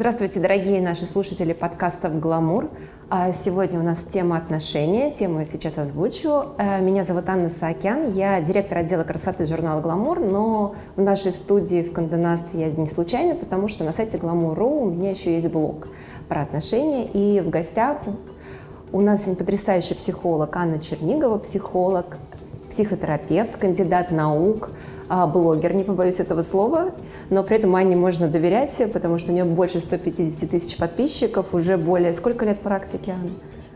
Здравствуйте, дорогие наши слушатели подкастов «Гламур». А сегодня у нас тема отношения, тему я сейчас озвучу. Э, меня зовут Анна Саакян, я директор отдела красоты журнала «Гламур», но в нашей студии в Конденаст я не случайно, потому что на сайте «Гламур.ру» у меня еще есть блог про отношения, и в гостях у нас потрясающий психолог Анна Чернигова, психолог, психотерапевт, кандидат наук, а, блогер, не побоюсь этого слова, но при этом Анне можно доверять, потому что у нее больше 150 тысяч подписчиков, уже более... Сколько лет практики,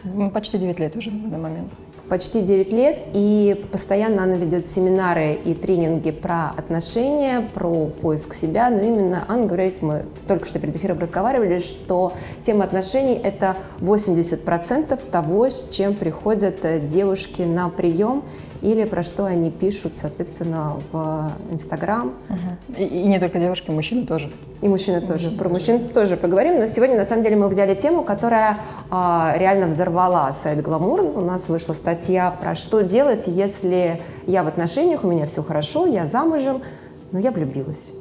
Анна? Почти 9 лет уже на данный момент почти 9 лет, и постоянно она ведет семинары и тренинги про отношения, про поиск себя, но именно Анна говорит, мы только что перед эфиром разговаривали, что тема отношений – это 80% того, с чем приходят э, девушки на прием, или про что они пишут, соответственно, в Инстаграм. Угу. И, и не только девушки, мужчины тоже. И мужчины тоже. Про мужчин тоже поговорим. Но сегодня, на самом деле, мы взяли тему, которая а, реально взорвала сайт «Гламур». У нас вышла статья про что делать, если я в отношениях, у меня все хорошо, я замужем, но я влюбилась.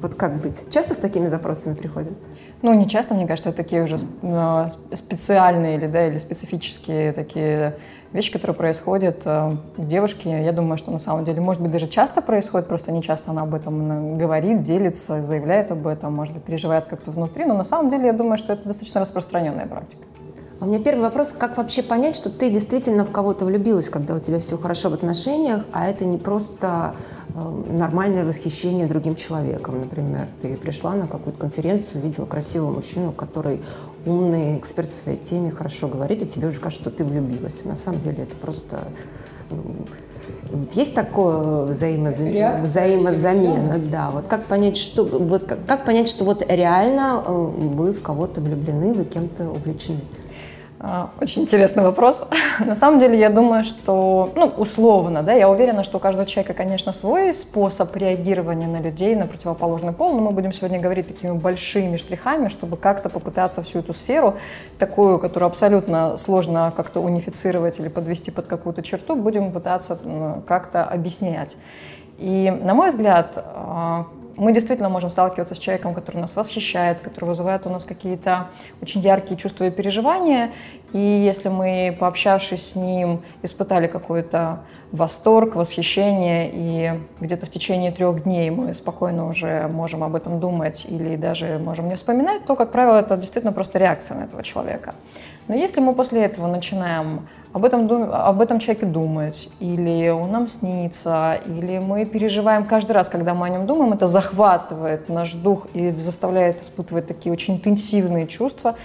Вот как быть? Часто с такими запросами приходят? Ну, не часто, мне кажется, такие уже э, специальные или, да, или специфические такие вещи, которые происходят э, у девушки, я думаю, что на самом деле, может быть, даже часто происходит, просто не часто она об этом говорит, делится, заявляет об этом, может быть, переживает как-то внутри, но на самом деле я думаю, что это достаточно распространенная практика. А у меня первый вопрос, как вообще понять, что ты действительно в кого-то влюбилась, когда у тебя все хорошо в отношениях, а это не просто э, нормальное восхищение другим человеком. Например, ты пришла на какую-то конференцию, увидела красивого мужчину, который умный, эксперт в своей теме, хорошо говорит, и тебе уже кажется, что ты влюбилась. На самом деле это просто есть такое взаимозамена, взаимозамена, да. Вот как понять, что вот как, как понять, что вот реально э, вы в кого-то влюблены, вы кем-то увлечены? А, очень интересный вопрос. На самом деле, я думаю, что, ну, условно, да, я уверена, что у каждого человека, конечно, свой способ реагирования на людей, на противоположный пол, но мы будем сегодня говорить такими большими штрихами, чтобы как-то попытаться всю эту сферу, такую, которую абсолютно сложно как-то унифицировать или подвести под какую-то черту, будем пытаться как-то объяснять. И, на мой взгляд, а, мы действительно можем сталкиваться с человеком, который нас восхищает, который вызывает у нас какие-то очень яркие чувства и переживания. И если мы, пообщавшись с ним, испытали какой-то восторг, восхищение, и где-то в течение трех дней мы спокойно уже можем об этом думать или даже можем не вспоминать, то, как правило, это действительно просто реакция на этого человека. Но если мы после этого начинаем об этом, об этом человеке думать, или он нам снится, или мы переживаем каждый раз, когда мы о нем думаем, это захватывает наш дух и заставляет испытывать такие очень интенсивные чувства,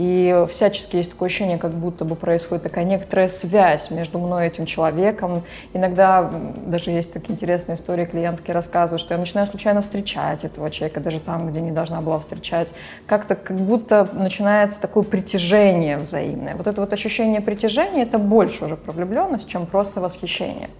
и всячески есть такое ощущение, как будто бы происходит такая некоторая связь между мной и этим человеком. Иногда даже есть такие интересные истории, клиентки рассказывают, что я начинаю случайно встречать этого человека, даже там, где не должна была встречать. Как-то как будто начинается такое притяжение взаимное. Вот это вот ощущение притяжения — это больше уже про влюбленность, чем просто восхищение.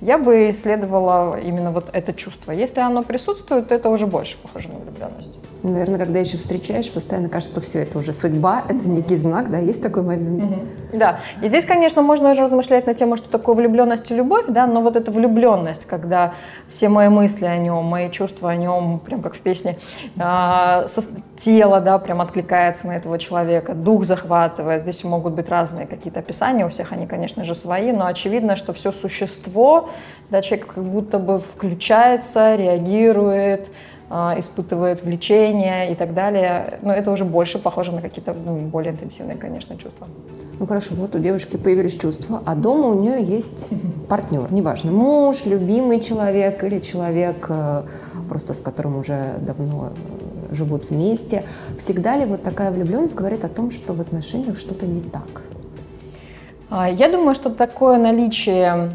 Я бы исследовала именно вот это чувство. Если оно присутствует, то это уже больше похоже на влюбленность. Наверное, когда еще встречаешь, постоянно кажется, что все это уже судьба, это некий знак, да, есть такой момент. Угу. Да, и здесь, конечно, можно уже размышлять на тему, что такое влюбленность и любовь, да, но вот эта влюбленность, когда все мои мысли о нем, мои чувства о нем, прям как в песне, э, тело, да, прям откликается на этого человека, дух захватывает, здесь могут быть разные какие-то описания, у всех они, конечно же, свои, но очевидно, что все существо, да, человек как будто бы включается, реагирует, а, испытывает влечение и так далее. Но это уже больше похоже на какие-то ну, более интенсивные, конечно, чувства. Ну хорошо, вот у девушки появились чувства, а дома у нее есть партнер, неважно, муж, любимый человек или человек, э, просто с которым уже давно э, живут вместе. Всегда ли вот такая влюбленность говорит о том, что в отношениях что-то не так? А, я думаю, что такое наличие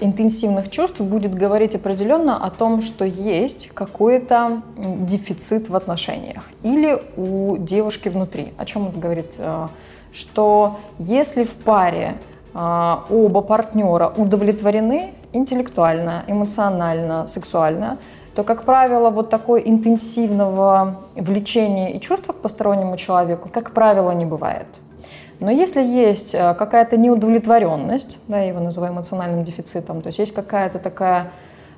интенсивных чувств будет говорить определенно о том, что есть какой-то дефицит в отношениях или у девушки внутри. О чем это говорит? А, что если в паре а, оба партнера удовлетворены интеллектуально, эмоционально, сексуально, то, как правило, вот такое интенсивного влечения и чувства к постороннему человеку, как правило, не бывает. Но если есть э, какая-то неудовлетворенность, да, его называем эмоциональным дефицитом, то есть есть какая-то такая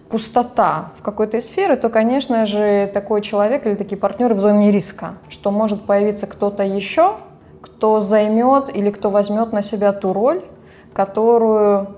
пустота в какой-то сфере, то, конечно же, такой человек или такие партнеры в зоне риска, что может появиться кто-то еще, кто займет или кто возьмет на себя ту роль, которую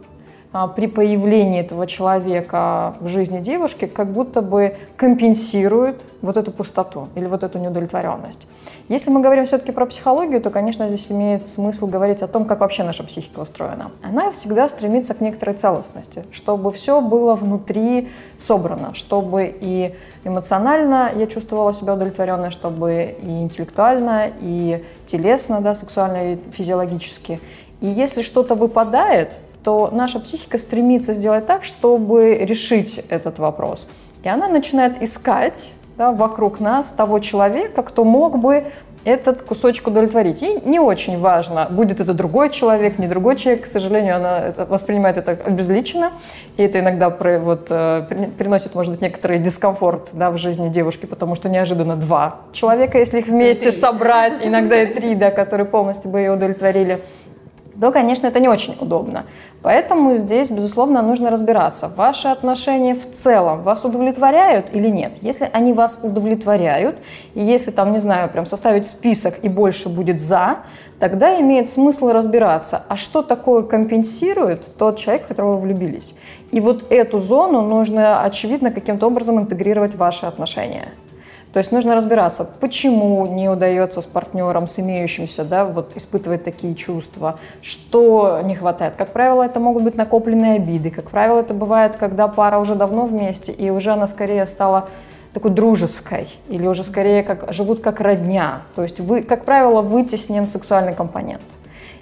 а, при появлении этого человека в жизни девушки как будто бы компенсирует вот эту пустоту или вот эту неудовлетворенность. Если мы говорим все-таки про психологию, то, конечно, здесь имеет смысл говорить о том, как вообще наша психика устроена. Она всегда стремится к некоторой целостности, чтобы все было внутри собрано, чтобы и эмоционально я чувствовала себя удовлетворенной, чтобы и интеллектуально, и телесно, да, сексуально и физиологически. И если что-то выпадает, то наша психика стремится сделать так, чтобы решить этот вопрос. И она начинает искать да, вокруг нас того человека, кто мог бы этот кусочек удовлетворить. Ей не очень важно, будет это другой человек, не другой человек. К сожалению, она это, воспринимает это обезличенно, и это иногда при, вот, э, приносит, может быть, некоторый дискомфорт да, в жизни девушки, потому что неожиданно два человека, если их вместе собрать, иногда и три, да, которые полностью бы ее удовлетворили, то, конечно, это не очень удобно. Поэтому здесь, безусловно, нужно разбираться, ваши отношения в целом вас удовлетворяют или нет. Если они вас удовлетворяют, и если там, не знаю, прям составить список и больше будет «за», тогда имеет смысл разбираться, а что такое компенсирует тот человек, в которого вы влюбились. И вот эту зону нужно, очевидно, каким-то образом интегрировать в ваши отношения. То есть нужно разбираться, почему не удается с партнером, с имеющимся, да, вот испытывать такие чувства, что не хватает. Как правило, это могут быть накопленные обиды. Как правило, это бывает, когда пара уже давно вместе, и уже она скорее стала такой дружеской, или уже скорее как, живут как родня. То есть, вы, как правило, вытеснен сексуальный компонент.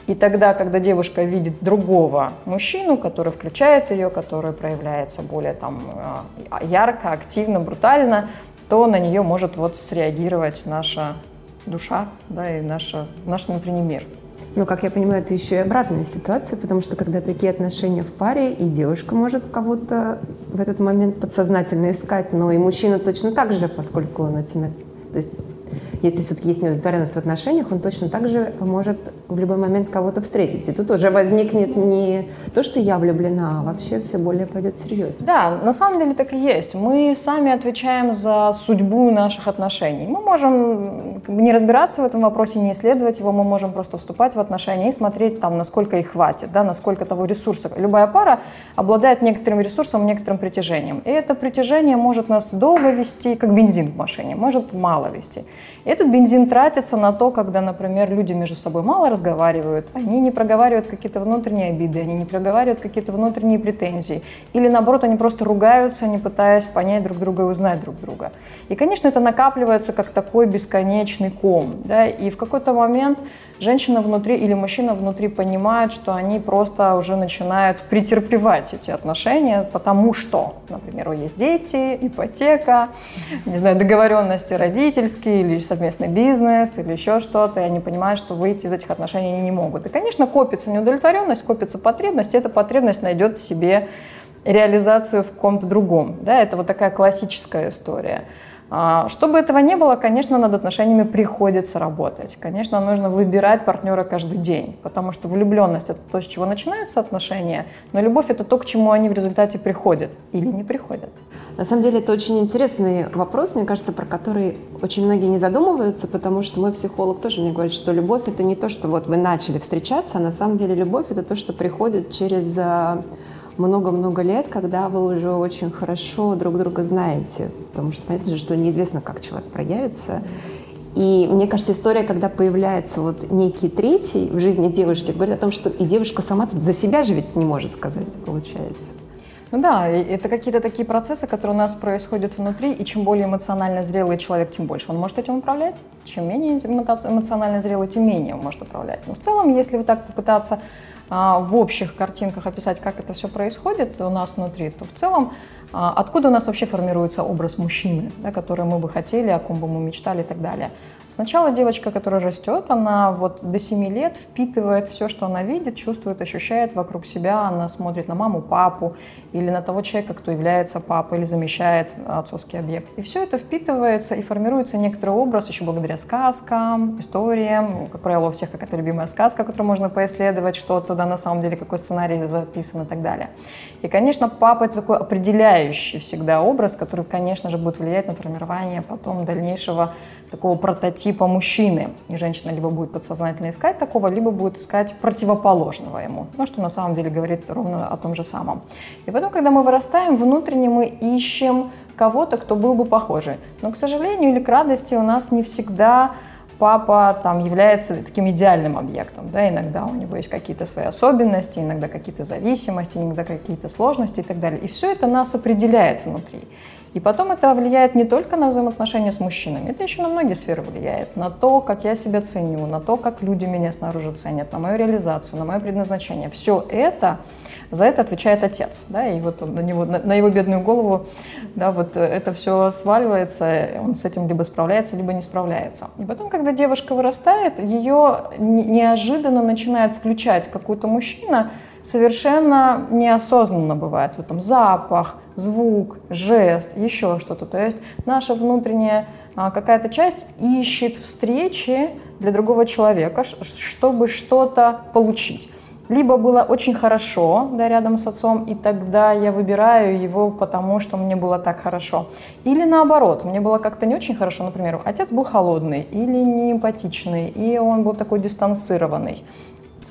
И тогда, когда девушка видит другого мужчину, который включает ее, который проявляется более там, э, ярко, активно, брутально, то на нее может вот среагировать наша душа да, и наша, наш внутренний мир. Ну, как я понимаю, это еще и обратная ситуация, потому что когда такие отношения в паре, и девушка может кого-то в этот момент подсознательно искать, но и мужчина точно так же, поскольку он этими... То есть если все-таки есть неудовлетворенность в отношениях, он точно так же может в любой момент кого-то встретить. И тут уже возникнет не то, что я влюблена, а вообще все более пойдет серьезно. Да, на самом деле так и есть. Мы сами отвечаем за судьбу наших отношений. Мы можем не разбираться в этом вопросе, не исследовать его, мы можем просто вступать в отношения и смотреть там, насколько их хватит, да, насколько того ресурса. Любая пара обладает некоторым ресурсом, некоторым притяжением. И это притяжение может нас долго вести, как бензин в машине, может мало вести. Этот бензин тратится на то, когда, например, люди между собой мало разговаривают, они не проговаривают какие-то внутренние обиды, они не проговаривают какие-то внутренние претензии. Или наоборот, они просто ругаются, не пытаясь понять друг друга и узнать друг друга. И, конечно, это накапливается как такой бесконечный ком. Да? И в какой-то момент женщина внутри или мужчина внутри понимает, что они просто уже начинают претерпевать эти отношения, потому что, например, есть дети, ипотека, не знаю, договоренности родительские или совместный бизнес или еще что-то, и они понимают, что выйти из этих отношений они не могут. И, конечно, копится неудовлетворенность, копится потребность, и эта потребность найдет себе реализацию в каком-то другом. Да, это вот такая классическая история. А, чтобы этого не было, конечно, над отношениями приходится работать. Конечно, нужно выбирать партнера каждый день, потому что влюбленность — это то, с чего начинаются отношения, но любовь — это то, к чему они в результате приходят или не приходят. На самом деле это очень интересный вопрос, мне кажется, про который очень многие не задумываются, потому что мой психолог тоже мне говорит, что любовь — это не то, что вот вы начали встречаться, а на самом деле любовь — это то, что приходит через а, много-много лет, когда вы уже очень хорошо друг друга знаете. Потому что понятно же, что неизвестно, как человек проявится. И мне кажется, история, когда появляется вот некий третий в жизни девушки, говорит о том, что и девушка сама тут за себя же ведь не может сказать, получается. Ну да, это какие-то такие процессы, которые у нас происходят внутри, и чем более эмоционально зрелый человек, тем больше он может этим управлять. Чем менее эмоционально зрелый, тем менее он может управлять. Но в целом, если вот так попытаться а, в общих картинках описать, как это все происходит у нас внутри, то в целом а, откуда у нас вообще формируется образ мужчины, да, который мы бы хотели, о ком бы мы мечтали и так далее. Сначала девочка, которая растет, она вот до 7 лет впитывает все, что она видит, чувствует, ощущает вокруг себя. Она смотрит на маму, папу или на того человека, кто является папой или замещает отцовский объект. И все это впитывается и формируется некоторый образ еще благодаря сказкам, историям. Как правило, у всех какая-то любимая сказка, которую можно поисследовать, что туда на самом деле, какой сценарий записан и так далее. И, конечно, папа — это такой определяющий всегда образ, который, конечно же, будет влиять на формирование потом дальнейшего такого прототипа мужчины. И женщина либо будет подсознательно искать такого, либо будет искать противоположного ему. Ну, что на самом деле говорит ровно о том же самом. И потом, когда мы вырастаем, внутренне мы ищем кого-то, кто был бы похожий. Но, к сожалению или к радости, у нас не всегда папа там является таким идеальным объектом, да, иногда у него есть какие-то свои особенности, иногда какие-то зависимости, иногда какие-то сложности и так далее. И все это нас определяет внутри. И потом это влияет не только на взаимоотношения с мужчинами, это еще на многие сферы влияет. На то, как я себя ценю, на то, как люди меня снаружи ценят, на мою реализацию, на мое предназначение. Все это, за это отвечает отец. Да, и вот на, него, на, на его бедную голову да, вот это все сваливается, он с этим либо справляется, либо не справляется. И потом, когда девушка вырастает, ее неожиданно начинает включать какой-то мужчина, совершенно неосознанно бывает. Вот там запах, звук, жест, еще что-то. То есть наша внутренняя а, какая-то часть ищет встречи для другого человека, чтобы что-то получить. Либо было очень хорошо да, рядом с отцом, и тогда я выбираю его, потому что мне было так хорошо. Или наоборот, мне было как-то не очень хорошо, например, отец был холодный или не эмпатичный, и он был такой дистанцированный.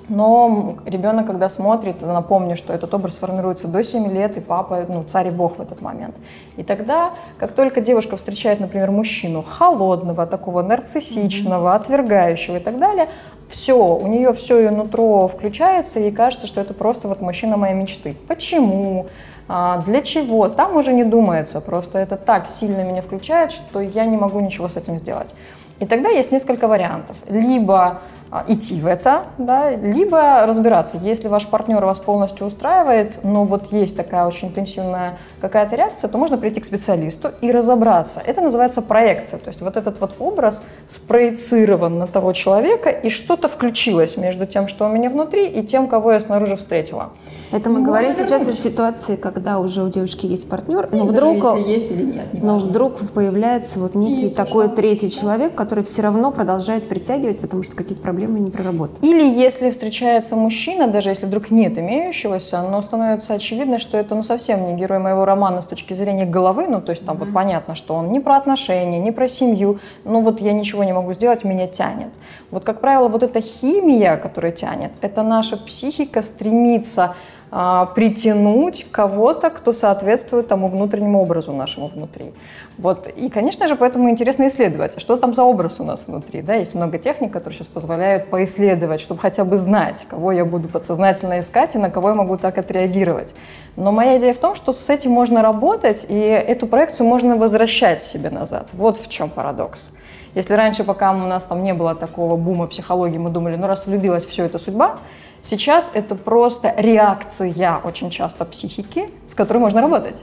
Но ребенок, когда смотрит, напомню, что этот образ формируется до 7 лет, и папа, ну, царь и бог в этот момент. И тогда, как только девушка встречает, например, мужчину холодного, такого нарциссичного, отвергающего и так далее, все, у нее все ее нутро включается, и ей кажется, что это просто вот мужчина моей мечты. Почему? А, для чего? Там уже не думается, просто это так сильно меня включает, что я не могу ничего с этим сделать. И тогда есть несколько вариантов. Либо идти в это, да, либо разбираться. Если ваш партнер вас полностью устраивает, но вот есть такая очень интенсивная какая-то реакция, то можно прийти к специалисту и разобраться. Это называется проекция. То есть вот этот вот образ спроецирован на того человека, и что-то включилось между тем, что у меня внутри, и тем, кого я снаружи встретила. Это мы говорим сейчас о ситуации, когда уже у девушки есть партнер, но вдруг, есть или нет, но вдруг появляется вот некий и такой третий человек, который все равно продолжает притягивать, потому что какие-то проблемы не проработаны. Или если встречается мужчина, даже если вдруг нет имеющегося, но становится очевидно, что это ну совсем не герой моего романа с точки зрения головы, ну то есть там mm-hmm. вот понятно, что он не про отношения, не про семью, ну вот я ничего не могу сделать, меня тянет. Вот как правило, вот эта химия, которая тянет, это наша психика стремится притянуть кого-то, кто соответствует тому внутреннему образу нашему внутри. Вот. И, конечно же, поэтому интересно исследовать, что там за образ у нас внутри. Да? Есть много техник, которые сейчас позволяют поисследовать, чтобы хотя бы знать, кого я буду подсознательно искать и на кого я могу так отреагировать. Но моя идея в том, что с этим можно работать, и эту проекцию можно возвращать себе назад. Вот в чем парадокс. Если раньше, пока у нас там не было такого бума психологии, мы думали, ну раз влюбилась, все это судьба, Сейчас это просто реакция очень часто психики, с которой можно работать.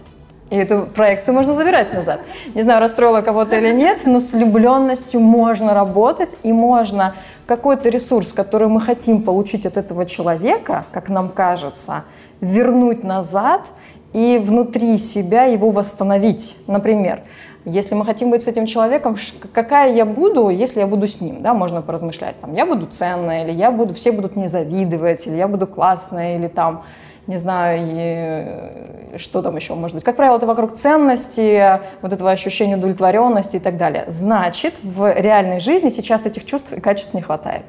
И эту проекцию можно забирать назад. Не знаю, расстроила кого-то или нет, но с влюбленностью можно работать и можно какой-то ресурс, который мы хотим получить от этого человека, как нам кажется, вернуть назад и внутри себя его восстановить. Например, если мы хотим быть с этим человеком, какая я буду, если я буду с ним, да, можно поразмышлять, там, я буду ценная, или я буду, все будут мне завидовать, или я буду классная, или там, не знаю, и что там еще может быть. Как правило, это вокруг ценности, вот этого ощущения удовлетворенности и так далее. Значит, в реальной жизни сейчас этих чувств и качеств не хватает.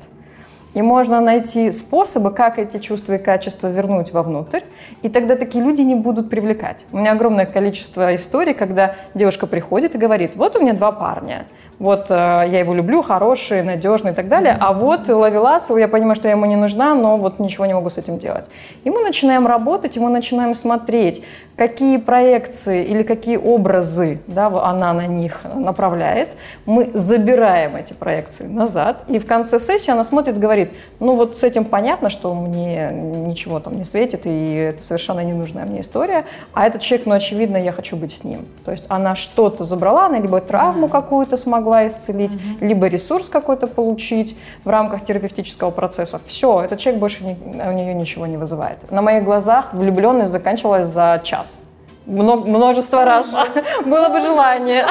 И можно найти способы, как эти чувства и качества вернуть вовнутрь, и тогда такие люди не будут привлекать. У меня огромное количество историй, когда девушка приходит и говорит, вот у меня два парня, вот э, я его люблю, хороший, надежный и так далее, а вот Лавеласов, я понимаю, что я ему не нужна, но вот ничего не могу с этим делать. И мы начинаем работать, и мы начинаем смотреть, какие проекции или какие образы да, она на них направляет. Мы забираем эти проекции назад, и в конце сессии она смотрит и говорит, ну вот с этим понятно, что мне ничего там не светит, и это совершенно ненужная мне история, а этот человек, ну очевидно, я хочу быть с ним. То есть она что-то забрала, она либо травму какую-то смогла, смогла исцелить, mm-hmm. либо ресурс какой-то получить в рамках терапевтического процесса. Все, этот человек больше не, у нее ничего не вызывает. На моих глазах влюбленность заканчивалась за час множество раз. Было бы желание.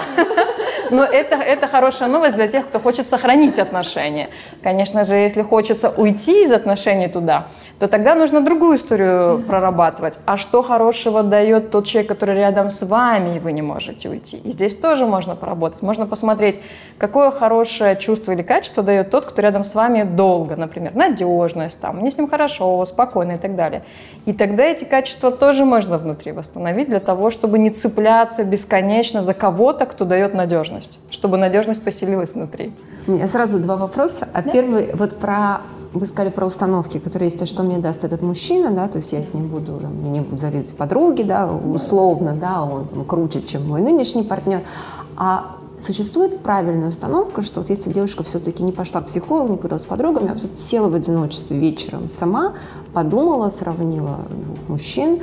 Но это, это хорошая новость для тех, кто хочет сохранить отношения. Конечно же, если хочется уйти из отношений туда, то тогда нужно другую историю прорабатывать. А что хорошего дает тот человек, который рядом с вами, и вы не можете уйти? И здесь тоже можно поработать. Можно посмотреть, какое хорошее чувство или качество дает тот, кто рядом с вами долго, например, надежность, там, мне с ним хорошо, спокойно и так далее. И тогда эти качества тоже можно внутри восстановить для того, чтобы не цепляться бесконечно за кого-то, кто дает надежность, чтобы надежность поселилась внутри. У меня сразу два вопроса. А да? первый вот про вы сказали про установки, которые есть, а что мне даст этот мужчина, да, то есть я с ним буду, там, будут завидовать подруги, да, условно, да, он там, круче, чем мой нынешний партнер. А существует правильная установка, что вот если девушка все-таки не пошла к психологу, не поговорила с подругами, а села в одиночестве вечером сама, подумала, сравнила двух мужчин,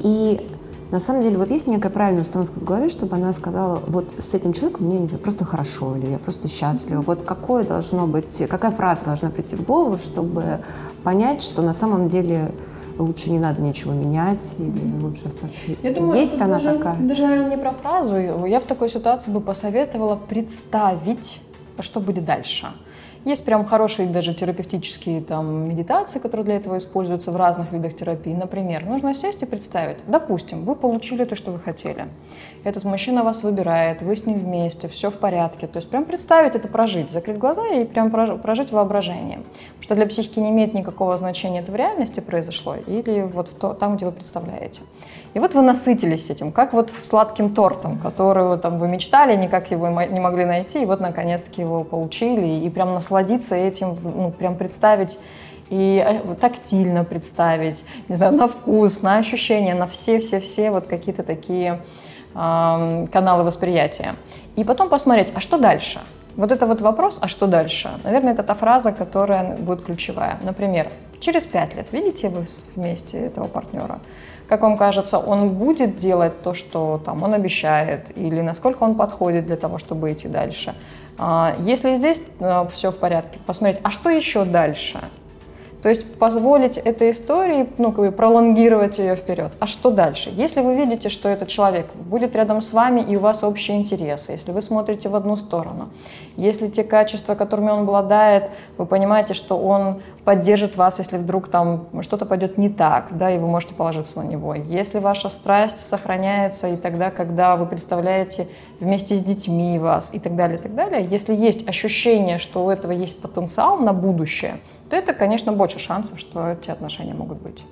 и на самом деле, вот есть некая правильная установка в голове, чтобы она сказала, вот с этим человеком мне не просто хорошо, или я просто счастлива. Вот какое должно быть, какая фраза должна прийти в голову, чтобы понять, что на самом деле лучше не надо ничего менять или лучше остаться. Я думаю, есть она даже, такая. Даже, наверное, не про фразу. Я в такой ситуации бы посоветовала представить, что будет дальше. Есть прям хорошие даже терапевтические там медитации, которые для этого используются в разных видах терапии. Например, нужно сесть и представить, допустим, вы получили то, что вы хотели. Этот мужчина вас выбирает, вы с ним вместе, все в порядке. То есть прям представить это, прожить, закрыть глаза и прям прожить воображение. Что для психики не имеет никакого значения, это в реальности произошло или вот в то, там, где вы представляете. И вот вы насытились этим, как вот сладким тортом, который там вы мечтали, никак его не могли найти, и вот наконец-таки его получили, и прям насладиться этим, ну, прям представить и э, тактильно представить, не знаю, на вкус, на ощущения, на все-все-все вот какие-то такие э, каналы восприятия. И потом посмотреть, а что дальше? Вот это вот вопрос, а что дальше? Наверное, это та фраза, которая будет ключевая. Например, через пять лет видите вы вместе этого партнера? Как вам кажется, он будет делать то, что там, он обещает, или насколько он подходит для того, чтобы идти дальше? А, если здесь э, все в порядке, посмотреть, а что еще дальше? То есть позволить этой истории, ну, как бы пролонгировать ее вперед. А что дальше? Если вы видите, что этот человек будет рядом с вами и у вас общие интересы, если вы смотрите в одну сторону, если те качества, которыми он обладает, вы понимаете, что он поддержит вас, если вдруг там что-то пойдет не так, да, и вы можете положиться на него. Если ваша страсть сохраняется и тогда, когда вы представляете вместе с детьми вас и так далее, и так далее, если есть ощущение, что у этого есть потенциал на будущее, то это, конечно, больше шансов, что эти отношения могут быть.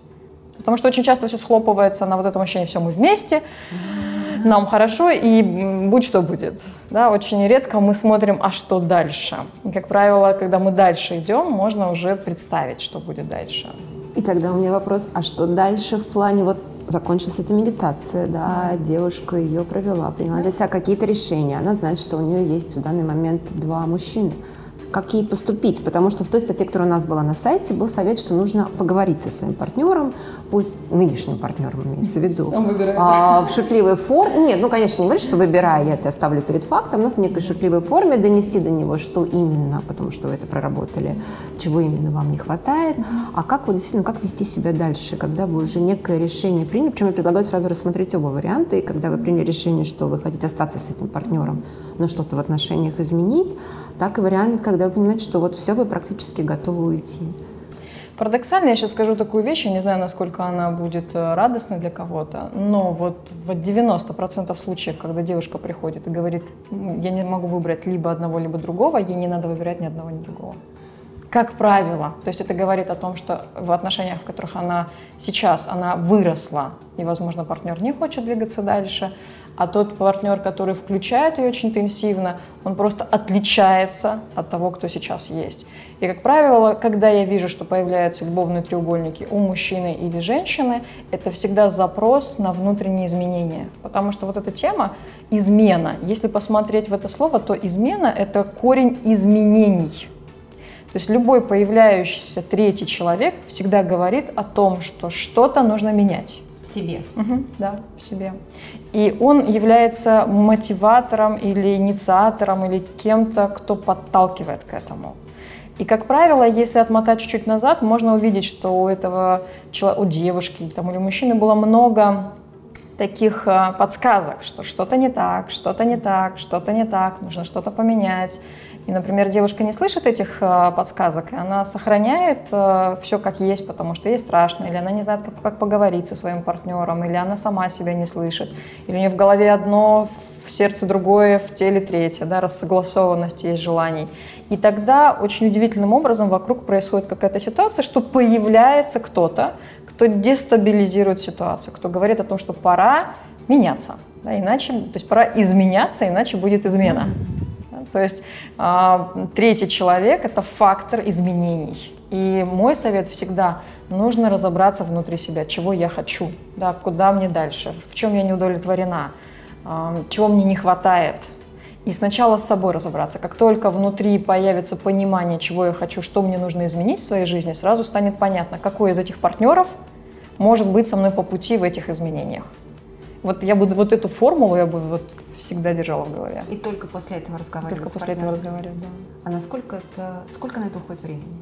Потому что очень часто все схлопывается на вот этом ощущении «все мы вместе», нам хорошо, и будь что будет. Да, очень редко мы смотрим, а что дальше. И, как правило, когда мы дальше идем, можно уже представить, что будет дальше. И тогда у меня вопрос, а что дальше в плане вот закончилась эта медитация, да, девушка ее провела, приняла для себя какие-то решения. Она знает, что у нее есть в данный момент два мужчины ей поступить, потому что в той статье, которая у нас была на сайте, был совет, что нужно поговорить со своим партнером, пусть нынешним партнером имеется в виду, а, в шутливой форме, нет, ну, конечно, не говорить, что выбирай, я тебя ставлю перед фактом, но в некой шутливой форме донести до него, что именно, потому что вы это проработали, чего именно вам не хватает, а как вот действительно, как вести себя дальше, когда вы уже некое решение приняли, причем я предлагаю сразу рассмотреть оба варианта, и когда вы приняли решение, что вы хотите остаться с этим партнером, но что-то в отношениях изменить, так и вариант, когда вы понимаете, что вот все, вы практически готовы уйти. Парадоксально, я сейчас скажу такую вещь, я не знаю, насколько она будет э, радостной для кого-то, но вот в 90% случаев, когда девушка приходит и говорит, я не могу выбрать либо одного, либо другого, ей не надо выбирать ни одного, ни другого. Как правило, то есть это говорит о том, что в отношениях, в которых она сейчас, она выросла, и, возможно, партнер не хочет двигаться дальше, а тот партнер, который включает ее очень интенсивно, он просто отличается от того, кто сейчас есть. И, как правило, когда я вижу, что появляются любовные треугольники у мужчины или женщины, это всегда запрос на внутренние изменения. Потому что вот эта тема измена, если посмотреть в это слово, то измена — это корень изменений. То есть любой появляющийся третий человек всегда говорит о том, что что-то нужно менять В себе. Угу, да, в себе. И он является мотиватором или инициатором или кем-то, кто подталкивает к этому. И, как правило, если отмотать чуть-чуть назад, можно увидеть, что у этого человека, у девушки там, или мужчины было много таких э, подсказок, что что-то не так, что-то не так, что-то не так, нужно что-то поменять. И, например, девушка не слышит этих э, подсказок, и она сохраняет э, все как есть, потому что ей страшно, или она не знает, как, как поговорить со своим партнером, или она сама себя не слышит, или у нее в голове одно, в сердце другое, в теле третье, да, рассогласованность есть желаний. И тогда очень удивительным образом вокруг происходит какая-то ситуация, что появляется кто-то, кто дестабилизирует ситуацию, кто говорит о том, что пора меняться, да, иначе, то есть пора изменяться, иначе будет измена. То есть э, третий человек – это фактор изменений. И мой совет всегда – нужно разобраться внутри себя, чего я хочу, да, куда мне дальше, в чем я не удовлетворена, э, чего мне не хватает – и сначала с собой разобраться. Как только внутри появится понимание, чего я хочу, что мне нужно изменить в своей жизни, сразу станет понятно, какой из этих партнеров может быть со мной по пути в этих изменениях. Вот я бы вот эту формулу я бы вот всегда держала в голове. И только после этого разговаривать. Только после этого разговаривать, да. А насколько это, сколько на это уходит времени?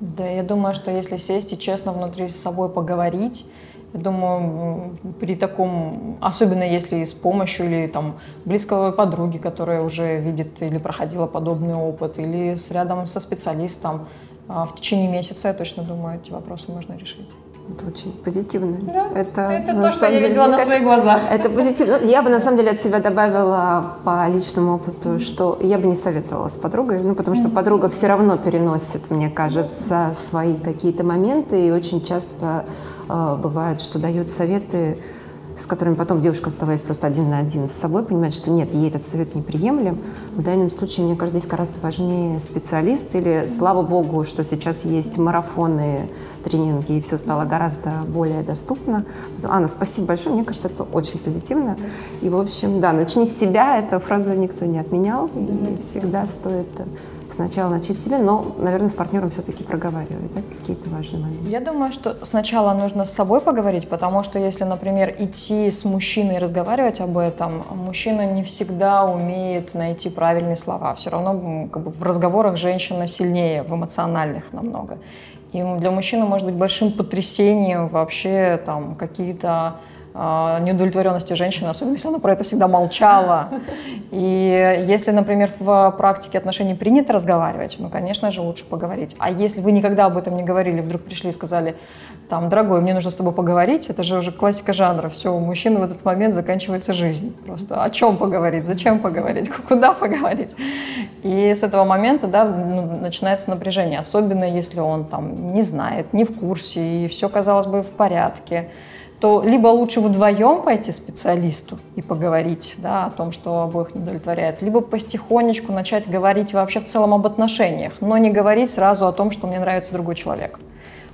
Да, я думаю, что если сесть и честно внутри с собой поговорить, я думаю, при таком, особенно если с помощью или там близкого подруги, которая уже видит или проходила подобный опыт, или с рядом со специалистом, а, в течение месяца, я точно думаю, эти вопросы можно решить. Это очень позитивно. Да, это, это то, что я деле, видела на кажется, своих глазах. Это позитивно. Я бы на самом деле от себя добавила по личному опыту, что я бы не советовала с подругой, ну потому что подруга все равно переносит, мне кажется, свои какие-то моменты и очень часто э, бывает, что дает советы с которыми потом девушка, оставаясь просто один на один с собой, понимает, что нет, ей этот совет неприемлем. В данном случае, мне кажется, здесь гораздо важнее специалист или, слава богу, что сейчас есть марафоны, тренинги, и все стало гораздо более доступно. Анна, спасибо большое, мне кажется, это очень позитивно. И, в общем, да, начни с себя, эту фразу никто не отменял, и всегда стоит сначала начать себе, но, наверное, с партнером все-таки проговаривать, да, какие-то важные моменты. Я думаю, что сначала нужно с собой поговорить, потому что если, например, идти с мужчиной разговаривать об этом, мужчина не всегда умеет найти правильные слова. Все равно как бы, в разговорах женщина сильнее, в эмоциональных намного. И для мужчины может быть большим потрясением вообще там какие-то неудовлетворенности женщины, особенно если она про это всегда молчала. И если, например, в практике отношений принято разговаривать, ну, конечно же, лучше поговорить. А если вы никогда об этом не говорили, вдруг пришли и сказали, там, дорогой, мне нужно с тобой поговорить, это же уже классика жанра. Все, у мужчины в этот момент заканчивается жизнь. Просто о чем поговорить, зачем поговорить, куда поговорить. И с этого момента, да, ну, начинается напряжение, особенно если он там не знает, не в курсе, и все, казалось бы, в порядке то либо лучше вдвоем пойти специалисту и поговорить да, о том, что обоих не удовлетворяет, либо потихонечку начать говорить вообще в целом об отношениях, но не говорить сразу о том, что мне нравится другой человек.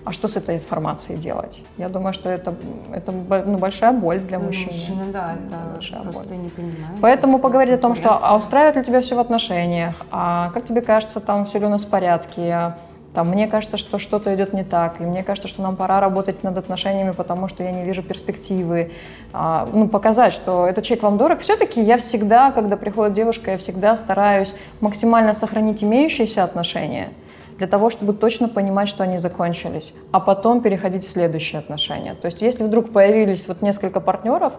А что с этой информацией делать? Я думаю, что это, это ну, большая боль для мужчины. Мужчина, да, это большая просто боль. не понимаю. Поэтому поговорить о том, что а устраивает ли тебя все в отношениях, а как тебе кажется, там все ли у нас в порядке, там, мне кажется, что что-то идет не так, и мне кажется, что нам пора работать над отношениями, потому что я не вижу перспективы. А, ну, показать, что этот человек вам дорог. Все-таки я всегда, когда приходит девушка, я всегда стараюсь максимально сохранить имеющиеся отношения – для того, чтобы точно понимать, что они закончились, а потом переходить в следующие отношения. То есть если вдруг появились вот несколько партнеров,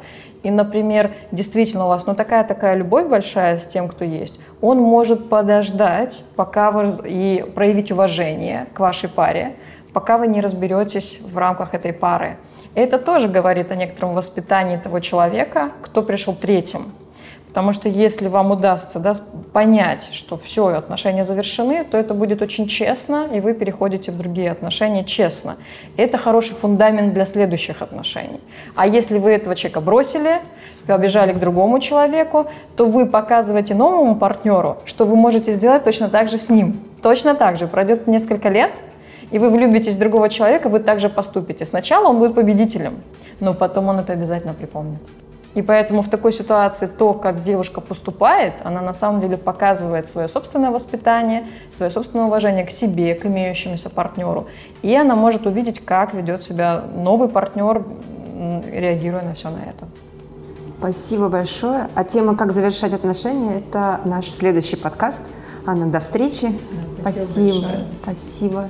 и, например, действительно у вас ну такая-такая любовь большая с тем, кто есть, он может подождать, пока вы и проявить уважение к вашей паре, пока вы не разберетесь в рамках этой пары. это тоже говорит о некотором воспитании того человека, кто пришел третьим. Потому что если вам удастся да, понять, что все, отношения завершены, то это будет очень честно, и вы переходите в другие отношения честно. Это хороший фундамент для следующих отношений. А если вы этого человека бросили, побежали к другому человеку, то вы показываете новому партнеру, что вы можете сделать точно так же с ним. Точно так же. Пройдет несколько лет, и вы влюбитесь в другого человека, вы также поступите. Сначала он будет победителем, но потом он это обязательно припомнит. И поэтому в такой ситуации то, как девушка поступает, она на самом деле показывает свое собственное воспитание, свое собственное уважение к себе, к имеющемуся партнеру. И она может увидеть, как ведет себя новый партнер реагируя на все на это. Спасибо большое. А тема «Как завершать отношения» — это наш следующий подкаст. Анна, до встречи. Да, спасибо. Спасибо. спасибо.